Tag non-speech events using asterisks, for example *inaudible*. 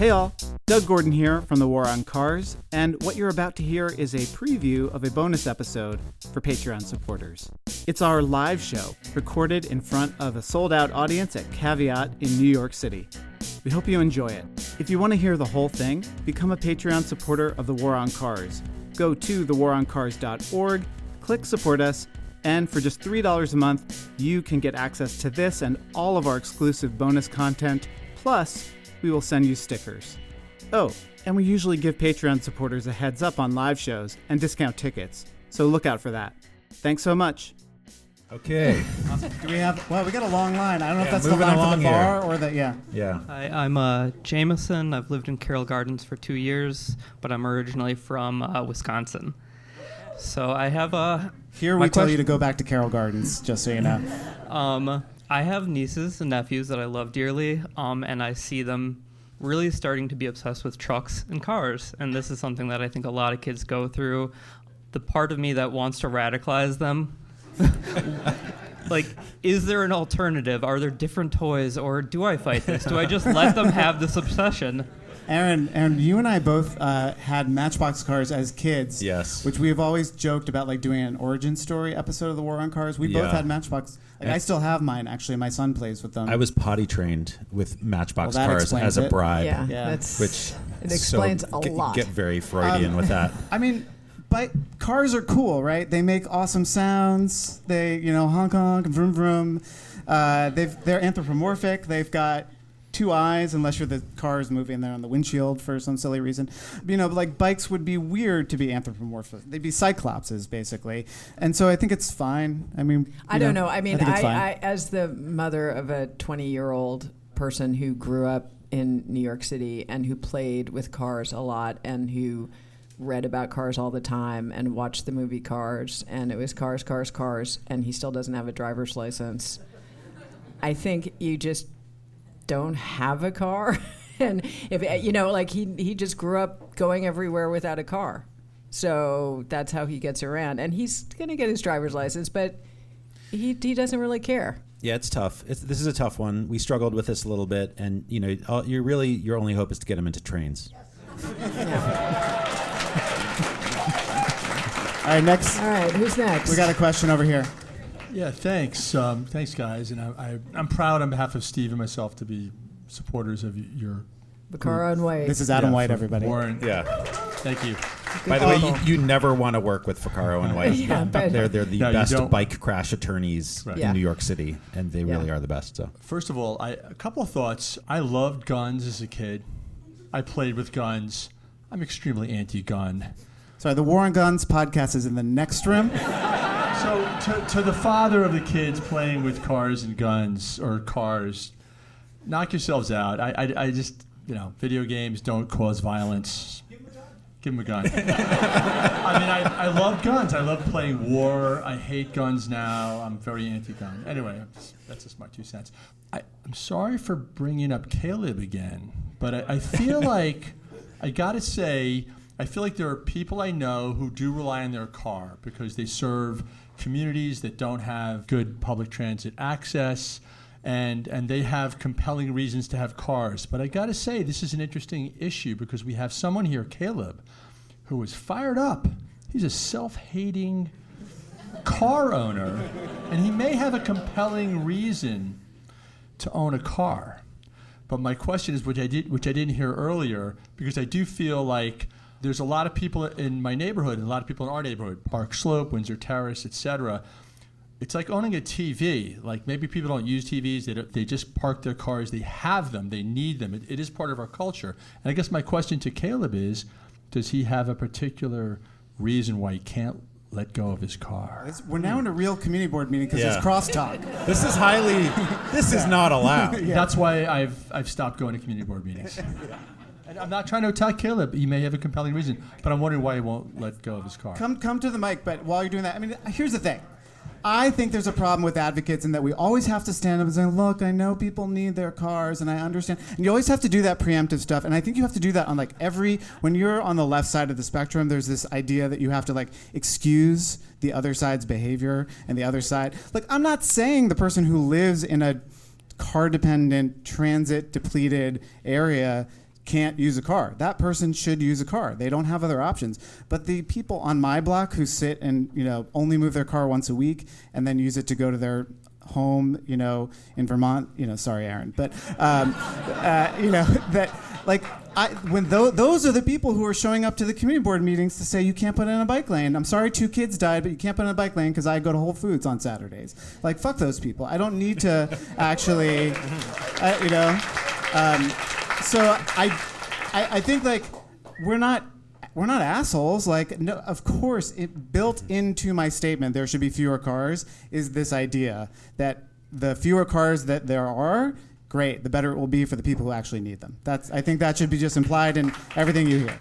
Hey all, Doug Gordon here from the War on Cars, and what you're about to hear is a preview of a bonus episode for Patreon supporters. It's our live show, recorded in front of a sold out audience at Caveat in New York City. We hope you enjoy it. If you want to hear the whole thing, become a Patreon supporter of the War on Cars. Go to thewaroncars.org, click support us, and for just $3 a month, you can get access to this and all of our exclusive bonus content. Plus, we will send you stickers. Oh, and we usually give Patreon supporters a heads up on live shows and discount tickets, so look out for that. Thanks so much. Okay. *laughs* Do we have? Well, we got a long line. I don't know if that's the moving line for along the here. bar or the yeah. Yeah. Hi, I'm uh, Jameson. I've lived in Carroll Gardens for two years, but I'm originally from uh, Wisconsin. So I have a. Here we tell you to go back to Carroll Gardens, just so you know. Um, I have nieces and nephews that I love dearly, um, and I see them really starting to be obsessed with trucks and cars. And this is something that I think a lot of kids go through. The part of me that wants to radicalize them. *laughs* like, is there an alternative? Are there different toys, or do I fight this? Do I just let them have this obsession? Aaron, Aaron, you and I both uh, had Matchbox cars as kids. Yes. Which we have always joked about, like doing an origin story episode of the War on Cars. We both Yeah. had Matchbox. Like, I still have mine. Actually, my son plays with them. I was potty trained with Matchbox Well, that cars explains as a it. bride. Yeah, Yeah. that's Which it so explains a get, lot. Get very Freudian Um, with that. *laughs* I mean, but cars are cool, right? They make awesome sounds. They, you know, honk honk vroom vroom. Uh, they've they're anthropomorphic. They've got two eyes, unless you're the car is moving there on the windshield for some silly reason. You know, like bikes would be weird to be anthropomorphic. They'd be cyclopses basically, and so I think it's fine. I mean, I don't know. I mean, it's I. I, as the mother of a 20 year old person who grew up in New York City and who played with cars a lot and who read about cars all the time and watched the movie Cars and it was cars, cars, cars, and he still doesn't have a driver's license. I think you just don't have a car. *laughs* and if eh, you know, like he he just grew up going everywhere without a car. So that's how he gets around. And he's gonna get his driver's license, but he he doesn't really care. Yeah, it's tough. It's, this is a tough one. We struggled with this a little bit, and you know, all, you really your only hope is to get him into trains. *laughs* All right, next All right, who's next? we got a question over here. Yeah, thanks. Um, thanks, guys. And I, I, I'm proud on behalf of Steve and myself to be supporters of your. Vaccaro and White. This is Adam yeah, White, everybody. Warren. Yeah. Thank you. By the way, you, you never want to work with Vaccaro and White. *laughs* Yeah, they're they're the No, best bike crash attorneys Right. in Yeah. New York City, and they Yeah. really are the best. So First of all, I, a couple of thoughts. I loved guns as a kid. I played with guns. I'm extremely anti-gun. Sorry, the War on Guns podcast is in the next room. *laughs* So, to, to the father of the kids playing with cars and guns or cars, knock yourselves out. I, I, I just, you know, video games don't cause violence. Give him a gun. *laughs* I mean, I, I love guns. I love playing war. I hate guns now. I'm very anti gun. Anyway, that's just my two cents. I, I'm sorry for bringing up Caleb again, but I, I feel *laughs* like, I gotta say, I feel like there are people I know who do rely on their car because they serve communities that don't have good public transit access and and they have compelling reasons to have cars. But I got to say, this is an interesting issue because we have someone here, Caleb, who is fired up. He's a self-hating car owner, and he may have a compelling reason to own a car. But my question is, which I did, which I didn't hear earlier, because I do feel like there's a lot of people in my neighborhood, and a lot of people in our neighborhood, Park Slope, Windsor Terrace, etc. It's like owning a TV. Like maybe people don't use TVs; they, they just park their cars. They have them. They need them. It, it is part of our culture. And I guess my question to Caleb is, does he have a particular reason why he can't let go of his car? We're now in a real community board meeting because Yeah. it's crosstalk. *laughs* this is highly. This is not allowed. *laughs* That's why I've I've stopped going to community board meetings. *laughs* And I'm not trying to attack Caleb. He may have a compelling reason, but I'm wondering why he won't let go of his car. Come, come to the mic. But while you're doing that, I mean, here's the thing. I think there's a problem with advocates in that we always have to stand up and say, "Look, I know people need their cars, and I understand." And you always have to do that preemptive stuff. And I think you have to do that on like every when you're on the left side of the spectrum. There's this idea that you have to like excuse the other side's behavior and the other side. Like, I'm not saying the person who lives in a car dependent, transit depleted area can't use a car. That person should use a car. They don't have other options. But the people on my block who sit and you know only move their car once a week and then use it to go to their home, you know, in Vermont, you know, sorry, Aaron, but um, *laughs* uh, you know *laughs* that like I, when th- those are the people who are showing up to the community board meetings to say you can't put in a bike lane. I'm sorry, two kids died, but you can't put in a bike lane because I go to Whole Foods on Saturdays. Like fuck those people. I don't need to *laughs* actually, uh, you know. Um, so I, I, I think like we're not we're not assholes. Like, no, of course, it built into my statement there should be fewer cars is this idea that the fewer cars that there are, great, the better it will be for the people who actually need them. That's I think that should be just implied in everything you hear.